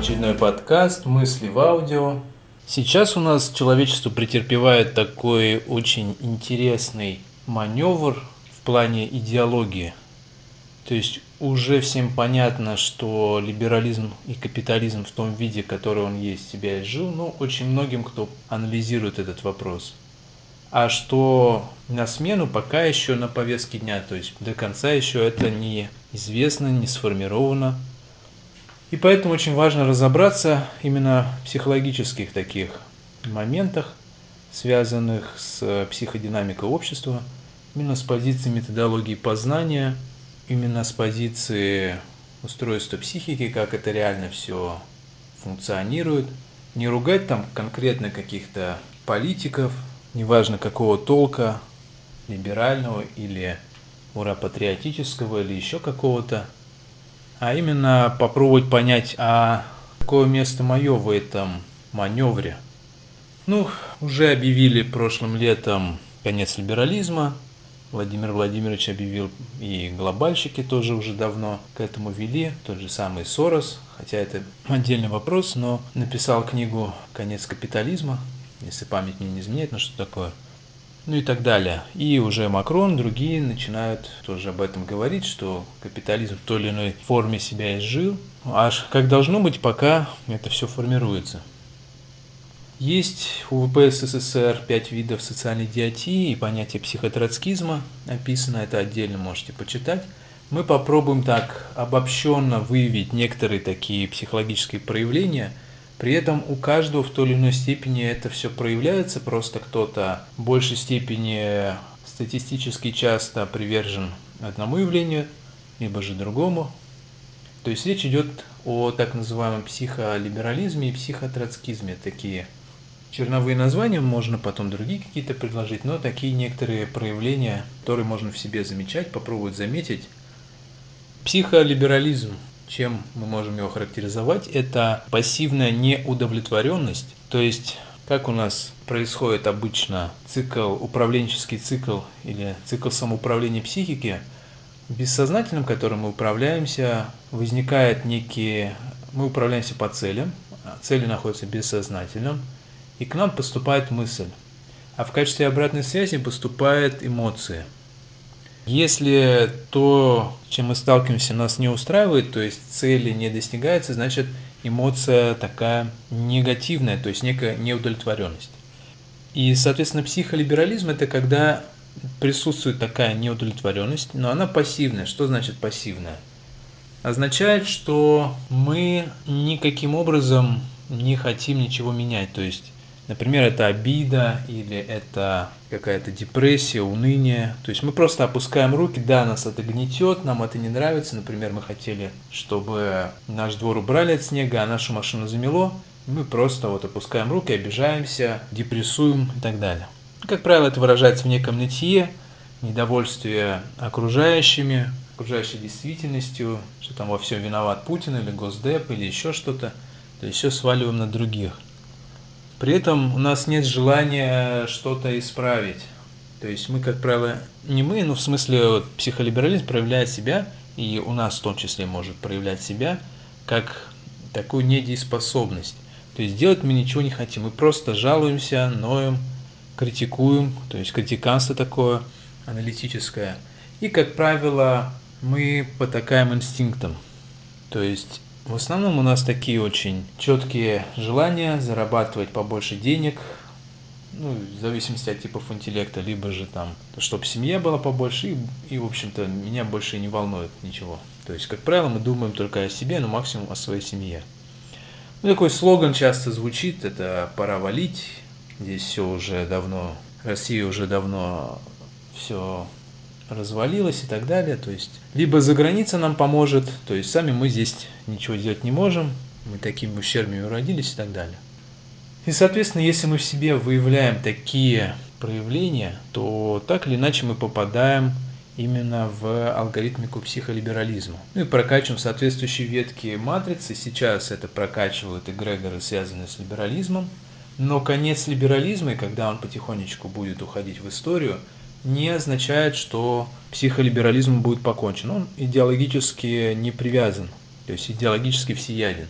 очередной подкаст «Мысли в аудио». Сейчас у нас человечество претерпевает такой очень интересный маневр в плане идеологии. То есть уже всем понятно, что либерализм и капитализм в том виде, который он есть, себя изжил, ну, очень многим, кто анализирует этот вопрос. А что на смену пока еще на повестке дня, то есть до конца еще это не известно, не сформировано. И поэтому очень важно разобраться именно в психологических таких моментах, связанных с психодинамикой общества, именно с позиции методологии познания, именно с позиции устройства психики, как это реально все функционирует. Не ругать там конкретно каких-то политиков, неважно какого толка, либерального или ура-патриотического или еще какого-то, а именно попробовать понять, а какое место мое в этом маневре. Ну, уже объявили прошлым летом конец либерализма, Владимир Владимирович объявил, и глобальщики тоже уже давно к этому вели, тот же самый Сорос, хотя это отдельный вопрос, но написал книгу «Конец капитализма», если память мне не изменяет, ну что такое – ну и так далее. И уже Макрон, другие начинают тоже об этом говорить, что капитализм в той или иной форме себя изжил. Аж как должно быть, пока это все формируется. Есть у ВП СССР пять видов социальной идиотии и понятие психотроцкизма. Написано это отдельно, можете почитать. Мы попробуем так обобщенно выявить некоторые такие психологические проявления – при этом у каждого в той или иной степени это все проявляется, просто кто-то в большей степени статистически часто привержен одному явлению, либо же другому. То есть речь идет о так называемом психолиберализме и психотроцкизме. Такие черновые названия, можно потом другие какие-то предложить, но такие некоторые проявления, которые можно в себе замечать, попробовать заметить. Психолиберализм чем мы можем его характеризовать, это пассивная неудовлетворенность, то есть как у нас происходит обычно цикл, управленческий цикл или цикл самоуправления психики, бессознательным, которым мы управляемся, возникает некие... Мы управляемся по целям, цели находятся бессознательным, и к нам поступает мысль. А в качестве обратной связи поступают эмоции – если то, чем мы сталкиваемся, нас не устраивает, то есть цели не достигаются, значит эмоция такая негативная, то есть некая неудовлетворенность. И, соответственно, психолиберализм – это когда присутствует такая неудовлетворенность, но она пассивная. Что значит пассивная? Означает, что мы никаким образом не хотим ничего менять. То есть Например, это обида или это какая-то депрессия, уныние. То есть мы просто опускаем руки, да, нас это гнетет, нам это не нравится. Например, мы хотели, чтобы наш двор убрали от снега, а нашу машину замело. Мы просто вот опускаем руки, обижаемся, депрессуем и так далее. Как правило, это выражается в неком нытье, недовольстве окружающими, окружающей действительностью, что там во всем виноват Путин или Госдеп или еще что-то. То есть все сваливаем на других. При этом у нас нет желания что-то исправить. То есть мы, как правило, не мы, но в смысле вот, психолиберализм проявляет себя, и у нас в том числе может проявлять себя, как такую недееспособность. То есть делать мы ничего не хотим, мы просто жалуемся, ноем, критикуем, то есть критиканство такое аналитическое. И, как правило, мы потакаем инстинктам. То есть в основном у нас такие очень четкие желания зарабатывать побольше денег, ну, в зависимости от типов интеллекта, либо же там, чтобы семья была побольше, и, и в общем-то, меня больше не волнует ничего. То есть, как правило, мы думаем только о себе, но максимум о своей семье. Ну, такой слоган часто звучит, это «пора валить», здесь все уже давно, Россия уже давно все развалилась и так далее. То есть, либо за граница нам поможет, то есть сами мы здесь ничего делать не можем, мы такими ущербными родились и так далее. И, соответственно, если мы в себе выявляем такие проявления, то так или иначе мы попадаем именно в алгоритмику психолиберализма. Ну и прокачиваем соответствующие ветки матрицы. Сейчас это прокачивают эгрегоры, связанные с либерализмом. Но конец либерализма, и когда он потихонечку будет уходить в историю, не означает, что психолиберализм будет покончен. Он идеологически не привязан, то есть идеологически всеяден.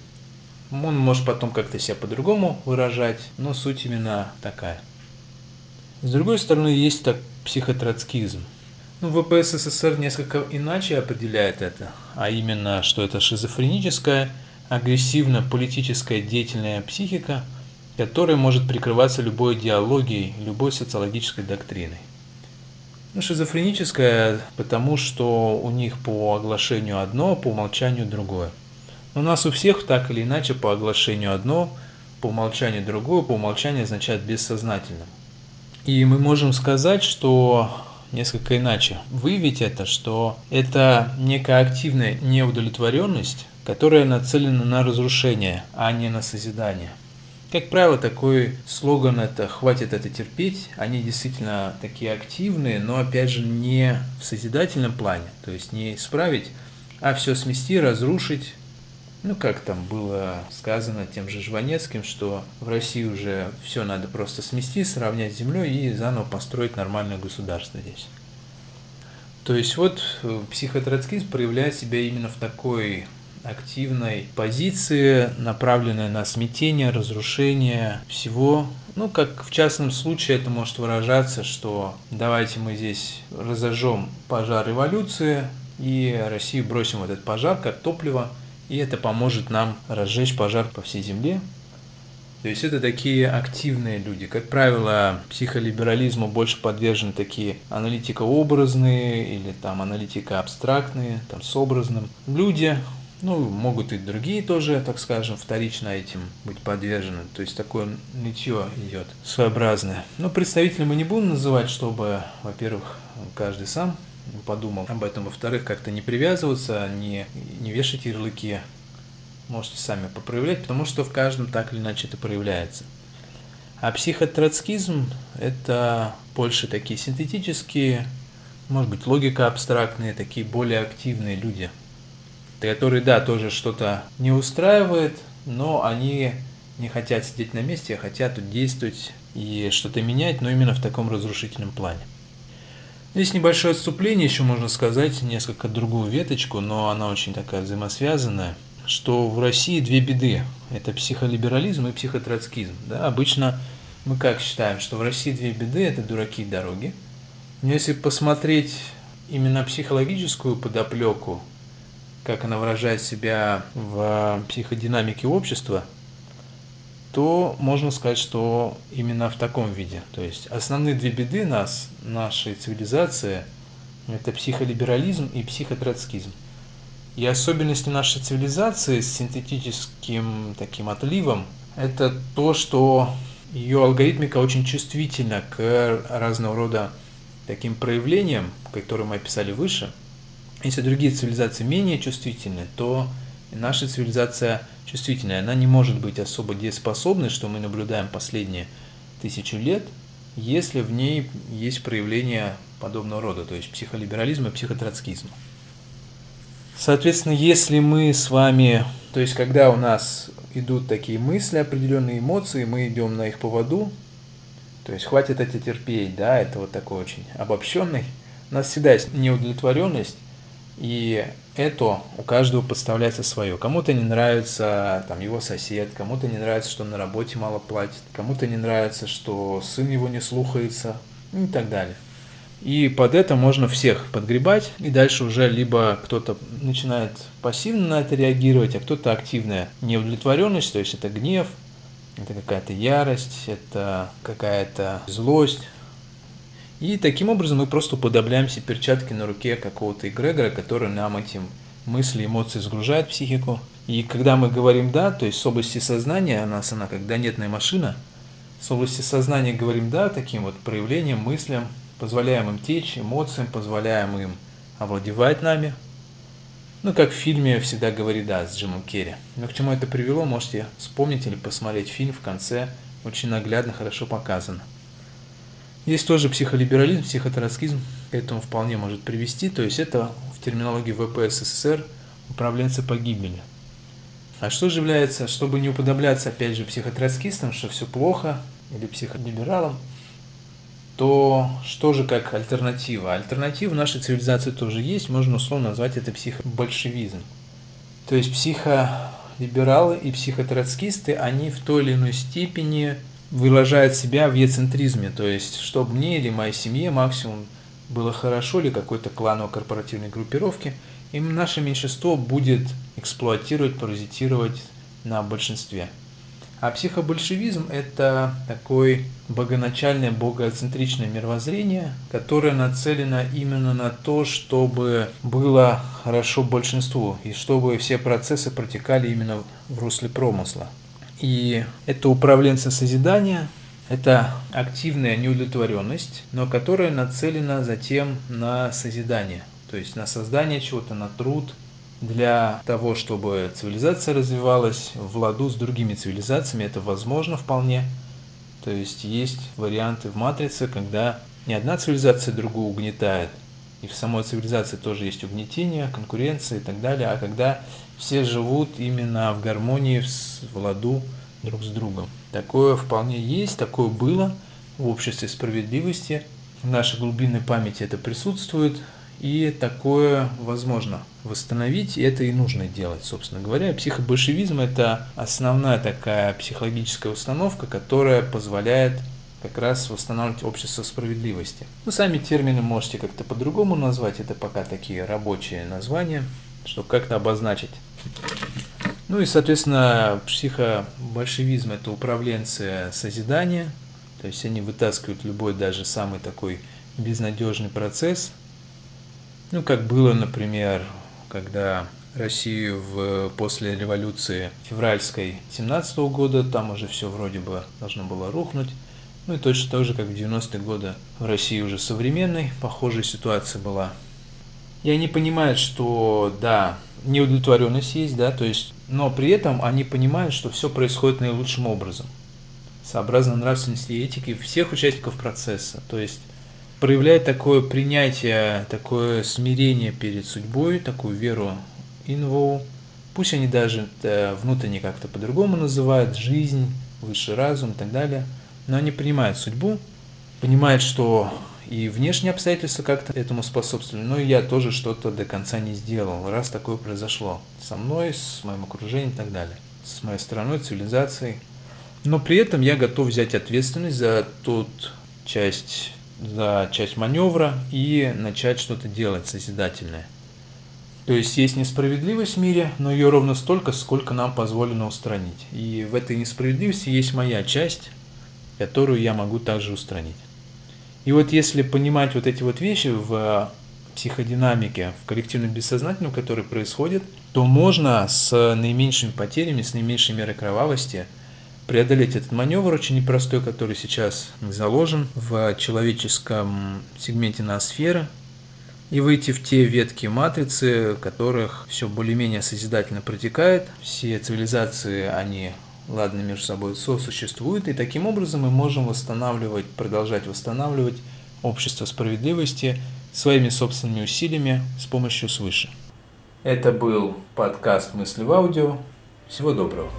Он может потом как-то себя по-другому выражать, но суть именно такая. С другой стороны, есть так психотроцкизм. Ну, ВПС СССР несколько иначе определяет это, а именно, что это шизофреническая, агрессивно-политическая деятельная психика, которая может прикрываться любой идеологией, любой социологической доктриной. Ну, шизофреническая, потому что у них по оглашению одно, по умолчанию другое. У нас у всех так или иначе по оглашению одно, по умолчанию другое, по умолчанию означает бессознательным. И мы можем сказать, что несколько иначе выявить это, что это некая активная неудовлетворенность, которая нацелена на разрушение, а не на созидание. Как правило, такой слоган это «хватит это терпеть», они действительно такие активные, но опять же не в созидательном плане, то есть не исправить, а все смести, разрушить, ну, как там было сказано тем же Жванецким, что в России уже все надо просто смести, сравнять с землей и заново построить нормальное государство здесь. То есть вот э, психотроцкизм проявляет себя именно в такой активной позиции, направленной на смятение, разрушение всего. Ну, как в частном случае это может выражаться, что давайте мы здесь разожжем пожар революции и Россию бросим в этот пожар как топливо – и это поможет нам разжечь пожар по всей Земле. То есть это такие активные люди. Как правило, психолиберализму больше подвержены такие аналитико-образные или там аналитико-абстрактные, там с образным люди. Ну, могут и другие тоже, так скажем, вторично этим быть подвержены. То есть такое нытье идет своеобразное. Но представителей мы не будем называть, чтобы, во-первых, каждый сам подумал об этом. Во-вторых, как-то не привязываться, не, не вешать ярлыки. Можете сами попроявлять, потому что в каждом так или иначе это проявляется. А психотроцкизм – это больше такие синтетические, может быть, логика абстрактные, такие более активные люди, которые, да, тоже что-то не устраивает, но они не хотят сидеть на месте, а хотят действовать и что-то менять, но именно в таком разрушительном плане. Здесь небольшое отступление, еще можно сказать, несколько другую веточку, но она очень такая взаимосвязанная, что в России две беды. Это психолиберализм и психотроцкизм. Да? Обычно мы как считаем, что в России две беды – это дураки и дороги. Но если посмотреть именно психологическую подоплеку, как она выражает себя в психодинамике общества – то можно сказать, что именно в таком виде. То есть основные две беды нас, нашей цивилизации, это психолиберализм и психотроцкизм. И особенности нашей цивилизации с синтетическим таким отливом – это то, что ее алгоритмика очень чувствительна к разного рода таким проявлениям, которые мы описали выше. Если другие цивилизации менее чувствительны, то наша цивилизация чувствительная, она не может быть особо дееспособной, что мы наблюдаем последние тысячу лет, если в ней есть проявление подобного рода, то есть психолиберализма и психотроцкизма. Соответственно, если мы с вами, то есть когда у нас идут такие мысли, определенные эмоции, мы идем на их поводу, то есть хватит это терпеть, да, это вот такой очень обобщенный, у нас всегда есть неудовлетворенность, и это у каждого подставляется свое. Кому-то не нравится там, его сосед, кому-то не нравится, что он на работе мало платит, кому-то не нравится, что сын его не слухается и так далее. И под это можно всех подгребать, и дальше уже либо кто-то начинает пассивно на это реагировать, а кто-то активная неудовлетворенность, то есть это гнев, это какая-то ярость, это какая-то злость, и таким образом мы просто уподобляем себе перчатки на руке какого-то эгрегора, который нам этим мысли, эмоции сгружает в психику. И когда мы говорим «да», то есть с области сознания, у нас она как донетная машина, с области сознания говорим «да» таким вот проявлением, мыслям, позволяем им течь, эмоциям, позволяем им овладевать нами. Ну, как в фильме «Всегда говори да» с Джимом Керри. Но к чему это привело, можете вспомнить или посмотреть фильм в конце. Очень наглядно, хорошо показано. Есть тоже психолиберализм, психотроцкизм, к этому вполне может привести, то есть это в терминологии ВП СССР управленцы погибели. А что же является, чтобы не уподобляться, опять же, психотроцкистам, что все плохо, или психолибералам, то что же как альтернатива? Альтернатива в нашей цивилизации тоже есть, можно условно назвать это психобольшевизм. То есть психо либералы и психотроцкисты, они в той или иной степени выражают себя в ецентризме, то есть, чтобы мне или моей семье максимум было хорошо или какой-то кланово-корпоративной группировке, и наше меньшинство будет эксплуатировать, паразитировать на большинстве. А психобольшевизм – это такое богоначальное, богоцентричное мировоззрение, которое нацелено именно на то, чтобы было хорошо большинству, и чтобы все процессы протекали именно в русле промысла. И это управленцы созидания, это активная неудовлетворенность, но которая нацелена затем на созидание, то есть на создание чего-то, на труд, для того, чтобы цивилизация развивалась в ладу с другими цивилизациями, это возможно вполне. То есть есть варианты в матрице, когда не одна цивилизация другую угнетает, и в самой цивилизации тоже есть угнетение, конкуренция и так далее, а когда все живут именно в гармонии, в ладу друг с другом. Такое вполне есть, такое было в обществе справедливости. В нашей глубинной памяти это присутствует, и такое возможно восстановить, и это и нужно делать, собственно говоря. Психобольшевизм – это основная такая психологическая установка, которая позволяет как раз восстанавливать общество справедливости. Ну, сами термины можете как-то по-другому назвать, это пока такие рабочие названия, чтобы как-то обозначить. Ну и, соответственно, психобольшевизм – это управленцы созидания, то есть они вытаскивают любой, даже самый такой безнадежный процесс – ну, как было, например, когда Россию в, после революции февральской 17 года, там уже все вроде бы должно было рухнуть. Ну и точно так же, как в 90-е годы в России уже современной, похожая ситуация была. И они понимают, что да, неудовлетворенность есть, да, то есть, но при этом они понимают, что все происходит наилучшим образом, сообразно нравственности и этики всех участников процесса. То есть проявляет такое принятие, такое смирение перед судьбой, такую веру инвоу. Пусть они даже э, внутренне как-то по-другому называют, жизнь, высший разум и так далее, но они принимают судьбу, понимают, что и внешние обстоятельства как-то этому способствовали, но и я тоже что-то до конца не сделал, раз такое произошло со мной, с моим окружением и так далее, с моей страной, цивилизацией. Но при этом я готов взять ответственность за ту часть за часть маневра и начать что-то делать созидательное. То есть есть несправедливость в мире, но ее ровно столько, сколько нам позволено устранить. И в этой несправедливости есть моя часть, которую я могу также устранить. И вот если понимать вот эти вот вещи в психодинамике, в коллективном бессознательном, который происходит, то можно с наименьшими потерями, с наименьшей мерой кровавости – преодолеть этот маневр очень непростой, который сейчас заложен в человеческом сегменте ноосферы, и выйти в те ветки матрицы, которых все более-менее созидательно протекает. Все цивилизации, они ладно между собой сосуществуют, и таким образом мы можем восстанавливать, продолжать восстанавливать общество справедливости своими собственными усилиями с помощью свыше. Это был подкаст «Мысли в аудио». Всего доброго.